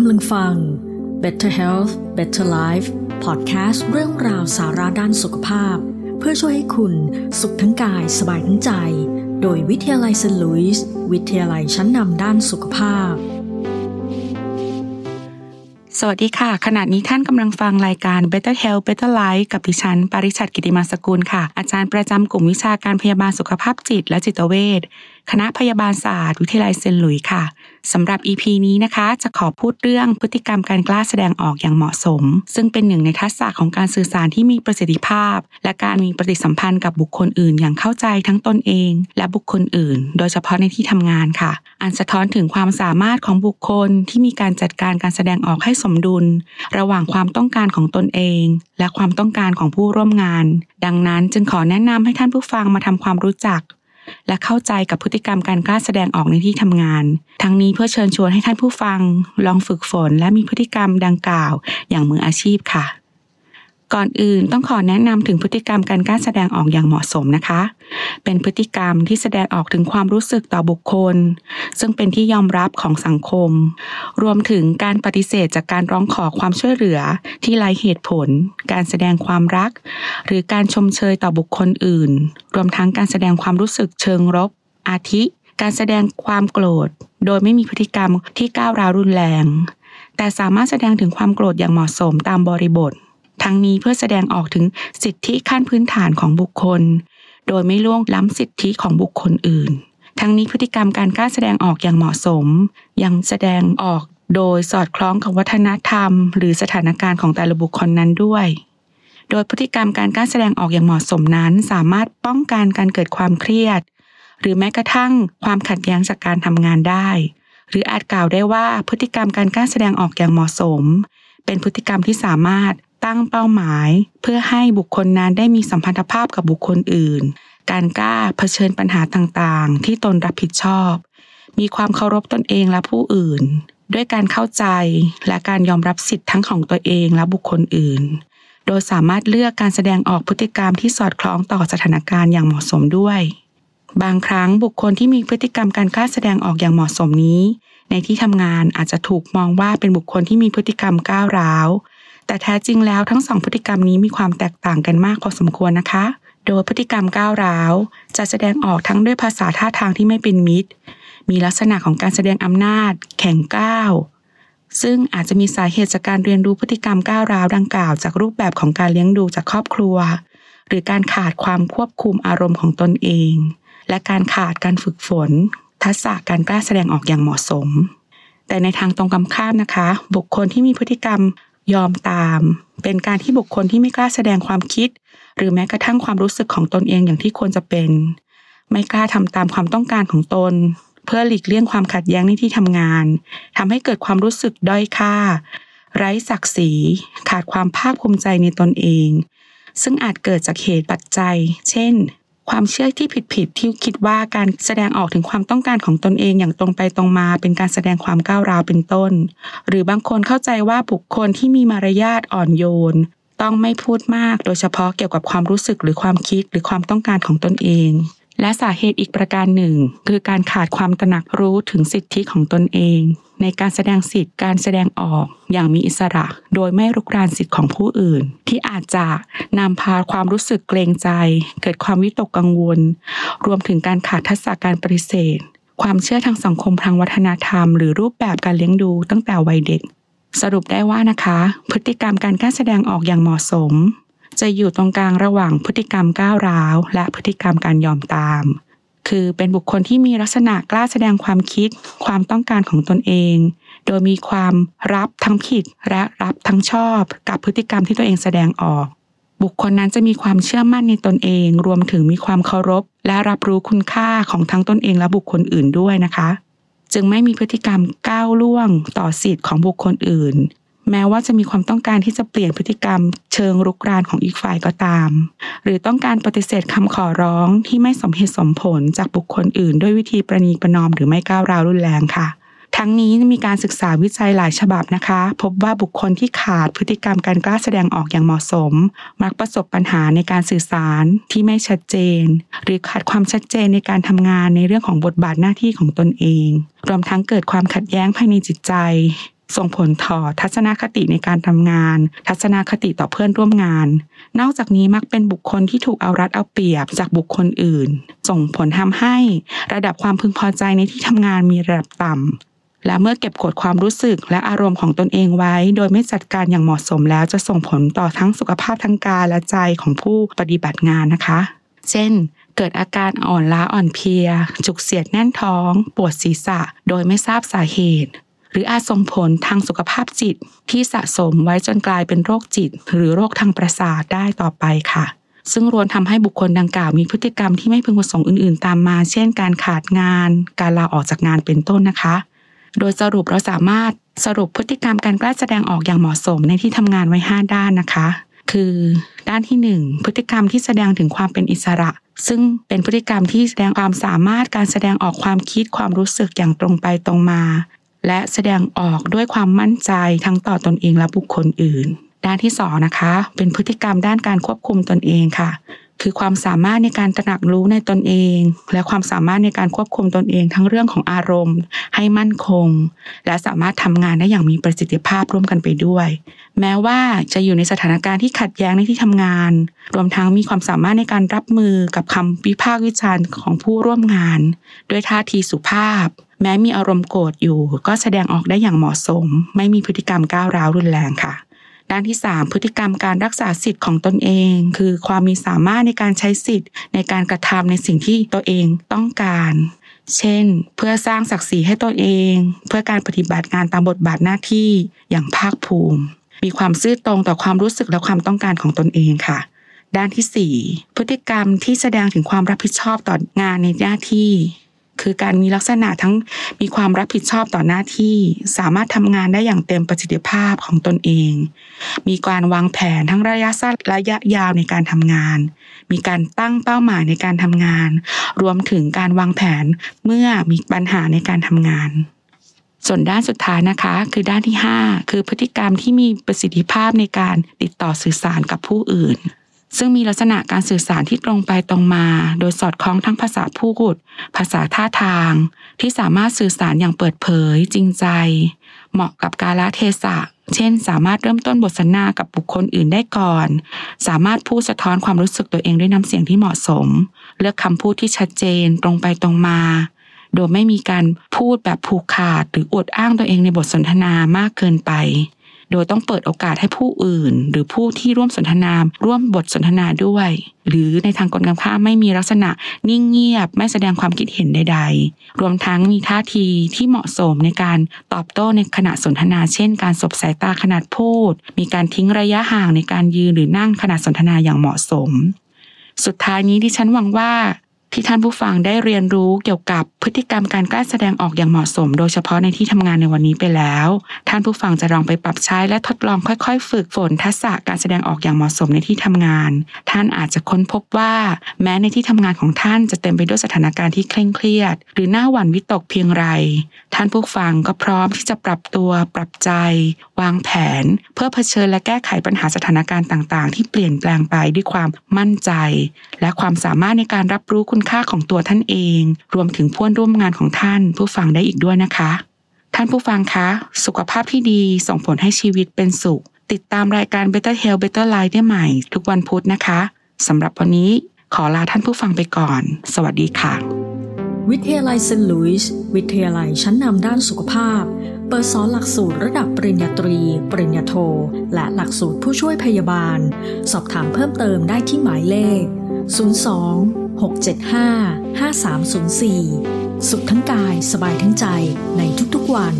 กำลังฟัง Better Health Better Life พอดแคสต์เรื่องราวสาระด้านสุขภาพ เพื่อช่วยให้คุณสุขทั้งกายสบายทั้งใจ โดยวิทยาลัยเซนต์ลุยส์วิทยาลัยชั้นนำด้านสุขภาพ สวัสดีค่ะ ขณะนี้ท่านกำลังฟังรายการ Better Health Better Life กับดิฉัน ปริชัดกิติมาสกุลค่ะ อาจารย์ประจำกลุ่มวิชาการพยาบาลสุขภาพจิตและจิตเวช คณะพยาบาลศาสตร์วิทยาลัยเซนหลุยค่ะสำหรับ EP นี้นะคะ จะขอพูดเรื่องพฤติกรรมการกล้าแสดงออกอย่างเหมาะสม ซึ่งเป็นหนึ่งในทักษะของการสื่อสารที่มีประสิทธิภาพ และการมีปฏิสัมพันธ์กับบุคคลอื่น อย่างเข้าใจทั้งตนเอง และบุคคลอื่น โดยเฉพาะในที่ทำงานค่ะ อันสะท้อนถึงความสามารถของบุคคลที่มีการจัดการการแสดงออกให้สมดุล ระหว่างความต้องการของตนเอง และความต้องการของผู้ร่วมงาน ดังนั้นจึงขอแนะนำให้ท่านผู้ฟังมาทำความรู้จัก และเข้าใจกับพฤติกรรมการกล้าแสดงออกในที่ทำงาน ทั้งนี้เพื่อเชิญชวนให้ท่านผู้ฟัง ลองฝึกฝนและมีพฤติกรรมดังกล่าว อย่างมืออาชีพค่ะ ก่อนอื่นต้องขอแนะนำถึงพฤติกรรมการกล้าแสดงออกอย่างเหมาะสมนะคะ เป็นพฤติกรรมที่แสดงออกถึงความรู้สึกต่อบุคคล ซึ่งเป็นที่ยอมรับของสังคม รวมถึงการปฏิเสธจากการร้องขอความช่วยเหลือที่ไร้เหตุผล การแสดงความรัก หรือการชมเชยต่อบุคคลอื่น รวมทั้งการแสดงความรู้สึกเชิงรบอาทิ การแสดงความโกรธ โดยไม่มีพฤติกรรมที่ก้าวร้าวรุนแรง แต่สามารถแสดงถึงความโกรธอย่างเหมาะสมตามบริบท ทั้งนี้เพื่อแสดงออกถึงสิทธิขั้นพื้นฐานของบุคคล โดยไม่ล่วงล้ำสิทธิของบุคคลอื่น ทั้งนี้พฤติกรรมการกล้าแสดงออกอย่างเหมาะสม ยังแสดงออกโดยสอดคล้องกับวัฒนธรรม หรือสถานการณ์ของแต่ละบุคคลนั้นด้วย โดยพฤติกรรมการกล้าแสดงออกอย่างเหมาะสมนั้น สามารถป้องกันการเกิดความเครียด หรือแม้กระทั่งความขัดแย้งจากการทำงานได้ หรืออาจกล่าวได้ว่าพฤติกรรมการกล้าแสดงออกอย่างเหมาะสม เป็นพฤติกรรมที่สามารถ ตั้งเป้าหมาย เพื่อให้บุคคลนั้นได้มีสัมพันธภาพกับบุคคลอื่น การกล้าเผชิญปัญหาต่างๆ ที่ตนรับผิดชอบ มีความเคารพตนเองและผู้อื่น ด้วยการเข้าใจและการยอมรับสิทธิ์ทั้งของตัวเองและบุคคลอื่น โดยสามารถเลือกการแสดงออกพฤติกรรมที่สอดคล้องต่อสถานการณ์อย่างเหมาะสมด้วย บางครั้งบุคคลที่มีพฤติกรรมการกล้าแสดงออกอย่างเหมาะสมนี้ ในที่ทำงานอาจจะถูกมองว่าเป็นบุคคลที่มีพฤติกรรมก้าวร้าว แต่แท้จริงแล้วทั้งสองพฤติกรรมนี้มีความแตกต่างกันมากพอสมควรนะคะ โดยพฤติกรรมก้าวร้าว จะแสดงออกทั้งด้วยภาษาท่าทางที่ไม่เป็นมิตร มีลักษณะของการแสดงอำนาจ แข่งก้าว ซึ่งอาจจะมีสาเหตุจากการเรียนรู้พฤติกรรมก้าวร้าวดังกล่าว จากรูปแบบของการเลี้ยงดูจากครอบครัว หรือการขาดความควบคุมอารมณ์ของตนเอง และการขาดการฝึกฝน ทักษะการกล้าแสดงออกอย่างเหมาะสมแต่ในทางตรงกันข้ามนะคะ บุคคลที่มีพฤติกรรม ยอมตาม เป็นการที่บุคคลที่ไม่กล้าแสดงความคิด หรือแม้กระทั่งความรู้สึกของตนเองอย่างที่ควรจะเป็น ไม่กล้าทำตามความต้องการของตน เพื่อหลีกเลี่ยงความขัดแย้งในที่ทำงานทำให้เกิดความรู้สึกด้อยค่า ไร้ศักดิ์ศรี ขาดความภาคภูมิใจในตนเอง ซึ่งอาจเกิดจากเหตุปัจจัย เช่น ความเชื่อที่ผิดๆที่คิดว่าการแสดงออกถึงความต้องการของตนเองอย่างตรงไปตรงมา เป็นการแสดงความก้าวร้าวเป็นต้น หรือบางคนเข้าใจว่าบุคคลที่มีมารยาทอ่อนโยน ต้องไม่พูดมาก โดยเฉพาะเกี่ยวกับความรู้สึกหรือความคิดหรือความต้องการของตนเอง และสาเหตุอีกประการหนึ่ง คือการขาดความตระหนักรู้ถึงสิทธิของตนเอง ในการแสดงสิทธิการแสดงออกอย่างมีอิสระ โดยไม่รุกรานสิทธิของผู้อื่น ที่อาจจะนำพาความรู้สึกเกรงใจ เกิดความวิตกกังวล รวมถึงการขาดทักษะการปฏิเสธ ความเชื่อทางสังคมทางวัฒนธรรม หรือรูปแบบการเลี้ยงดูตั้งแต่วัยเด็ก สรุปได้ว่านะคะ พฤติกรรมการกล้าแสดงออกอย่างเหมาะสม จะอยู่ตรงกลางระหว่างพฤติกรรมก้าวร้าว และพฤติกรรมการยอมตาม คือเป็นบุคคลที่มีลักษณะกล้าแสดงความคิด ความต้องการของตนเอง โดยมีความรับทั้งผิดและรับทั้งชอบ กับพฤติกรรมที่ตัวเองแสดงออก บุคคลนั้นจะมีความเชื่อมั่นในตนเอง รวมถึงมีความเคารพ และรับรู้คุณค่าของทั้งตนเองและบุคคลอื่นด้วยนะคะ จึงไม่มีพฤติกรรมก้าวล่วง ต่อสิทธิ์ของบุคคลอื่น แม้ว่าจะมีความต้องการที่จะเปลี่ยนพฤติกรรม เชิงรุกรานของอีกฝ่ายก็ตาม หรือต้องการปฏิเสธคำขอร้องที่ไม่สมเหตุสมผลจากบุคคลอื่น ด้วยวิธีประนีประนอมหรือไม่ก้าวร้าวรุนแรงค่ะ ทั้งนี้มีการศึกษาวิจัยหลายฉบับนะคะ พบว่าบุคคลที่ขาดพฤติกรรมการกล้าแสดงออกอย่างเหมาะสม มักประสบปัญหาในการสื่อสารที่ไม่ชัดเจน หรือขาดความชัดเจนในการทำงานในเรื่องของบทบาทหน้าที่ของตนเอง รวมทั้งเกิดความขัดแย้งภายในจิตใจ ส่งผลต่อทัศนคติในการทำงาน ทัศนคติต่อเพื่อนร่วมงาน นอกจากนี้มักเป็นบุคคลที่ถูกเอารัดเอาเปรียบจากบุคคลอื่น ส่งผลทำให้ระดับความพึงพอใจในที่ทำงานมีระดับต่ำและเมื่อเก็บกดความรู้สึกและอารมณ์ของตนเองไว้ โดยไม่จัดการอย่างเหมาะสมแล้วจะส่งผลต่อทั้งสุขภาพทางกายและใจของผู้ปฏิบัติงานนะคะ เช่นเกิดอาการอ่อนล้าอ่อนเพลีย จุกเสียดแน่นท้อง ปวดศีรษะ โดยไม่ทราบสาเหตุ หรืออาจส่งผลทางสุขภาพจิตที่สะสมไว้จนกลายเป็นโรคจิต หรือโรคทางประสาทได้ต่อไปค่ะ ซึ่งรวนทำให้บุคคลดังกล่าวมีพฤติกรรมที่ไม่พึงประสงค์อื่นๆ ตามมา เช่น การขาดงาน การลาออกจากงานเป็นต้นนะคะ โดยสรุปเราสามารถสรุปพฤติกรรมการกล้าแสดงออกอย่างเหมาะสมในที่ทำงานไว้ 5 ด้านนะคะ คือด้านที่ 1 พฤติกรรมที่แสดงถึงความเป็นอิสระ ซึ่งเป็นพฤติกรรมที่แสดงความสามารถการแสดงออกความคิดความรู้สึกอย่างตรงไปตรงมา และแสดงออกด้วยความมั่นใจทั้งต่อตอนเองและบุคคลอื่น ด้านที่2นะคะ เป็นพฤติกรรมด้านการควบคุมตนเองค่ะ คือความสามารถในการตระหนักรู้ในตนเอง และความสามารถในการควบคุมตนเอง ทั้งเรื่องของอารมณ์ ให้มั่นคง และสามารถทำงานได้อย่างมีประสิทธิภาพร่วมกันไปด้วย แม้ว่าจะอยู่ในสถานการณ์ที่ขัดแย้งในที่ทำงาน รวมทั้งมีความสามารถในการรับมือกับคำวิพากษ์วิจารณ์ของผู้ร่วมงาน ด้วยท่าทีสุภาพ แม้มีอารมณ์โกรธอยู่ ก็แสดงออกได้อย่างเหมาะสม ไม่มีพฤติกรรมก้าวร้าวรุนแรงค่ะ ด้านที่ 3 พฤติกรรมการรักษาสิทธิ์ของตนเอง คือความมีสามารถในการใช้สิทธิ์ ในการกระทำในสิ่งที่ตัวเองต้องการเช่น เพื่อสร้างศักดิ์ศรีให้ตนเอง เพื่อการปฏิบัติงานตามบทบาทหน้าที่อย่างภาคภูมิ มีความซื่อตรงต่อความรู้สึกและความต้องการของตนเองค่ะ ด้านที่ 4 พฤติกรรมที่แสดงถึงความรับผิดชอบต่องานในหน้าที่คือการมีลักษณะทั้งมีความรับผิดชอบต่อหน้าที่ สามารถทำงานได้อย่างเต็มประสิทธิภาพของตนเอง มีการวางแผนทั้งระยะสั้นระยะยาวในการทำงาน มีการตั้งเป้าหมายในการทำงาน รวมถึงการวางแผนเมื่อมีปัญหาในการทำงาน ส่วนด้านสุดท้ายนะคะ คือด้านที่ 5 คือพฤติกรรมที่มีประสิทธิภาพในการติดต่อสื่อสารกับผู้อื่น ซึ่งมีลักษณะการสื่อสารที่ตรงไปตรงมา โดยสอดคล้องทั้งภาษาพูด ภาษาท่าทาง ที่สามารถสื่อสารอย่างเปิดเผย จริงใจ เหมาะกับกาลเทศะเช่น สามารถเริ่มต้นบทสนทนากับบุคคลอื่นได้ก่อน สามารถพูดสะท้อนความรู้สึกตัวเองด้วยน้ำเสียงที่เหมาะสม เลือกคำพูดที่ชัดเจนตรงไปตรงมา โดยไม่มีการพูดแบบผูกขาดหรืออวดอ้างตัวเองในบทสนทนามากเกินไป โดยต้องเปิดโอกาสให้ผู้อื่น หรือผู้ที่ร่วมสนทนาร่วมบทสนทนาด้วย หรือในทางกฎกันข้ามไม่มีลักษณะนิ่งเงียบไม่แสดงความคิดเห็นใด ๆ รวมทั้งมีท่าทีที่เหมาะสมในการตอบโต้ในขณะสนทนา เช่น การสบสายตาขนาดพูด มีการทิ้งระยะห่างในการยืนหรือนั่งขณะสนทนาอย่างเหมาะสม สุดท้ายนี้ดิฉันหวังว่า ที่ท่านผู้ฟังได้เรียนรู้เกี่ยวกับพฤติกรรมการกล้าแสดงออกอย่างเหมาะสม โดยเฉพาะในที่ทำงานในวันนี้ไปแล้ว ท่านผู้ฟังจะลองไปปรับใช้และทดลองค่อยๆ ฝึกฝนทักษะการแสดงออกอย่างเหมาะสมในที่ทำงาน ท่านอาจจะค้นพบว่า แม้ในที่ทำงานของท่านจะเต็มไปด้วยสถานการณ์ที่เคร่งเครียด หรือหน้าหวั่นวิตกเพียงไร ท่านผู้ฟังก็พร้อมที่จะปรับตัวปรับใจ วางแผน เพื่อเผชิญและแก้ไขปัญหาสถานการณ์ต่าง ๆ ที่เปลี่ยนแปลงไปด้วยความมั่นใจ และความสามารถในการรับรู้คุณค่าของตัวท่านเอง รวมถึงเพื่อนร่วมงานของท่านผู้ฟังได้อีกด้วยนะคะ ท่านผู้ฟังคะ สุขภาพที่ดีส่งผลให้ชีวิตเป็นสุข ติดตามรายการ Better Health Better Life ได้ใหม่ ทุกวันพุธนะคะสำหรับวันนี้ขอลาท่านผู้ฟังไปก่อน สวัสดีค่ะ วิทยาลัยเซนต์หลุยส์วิทยาลัยชั้นนำด้านสุขภาพ เปิดสอนหลักสูตรระดับปริญญาตรี ปริญญาโท และหลักสูตรผู้ช่วยพยาบาล สอบถามเพิ่มเติมได้ที่หมายเลข 02 675 5304 สุขทั้งกายสบายทั้งใจในทุกๆวัน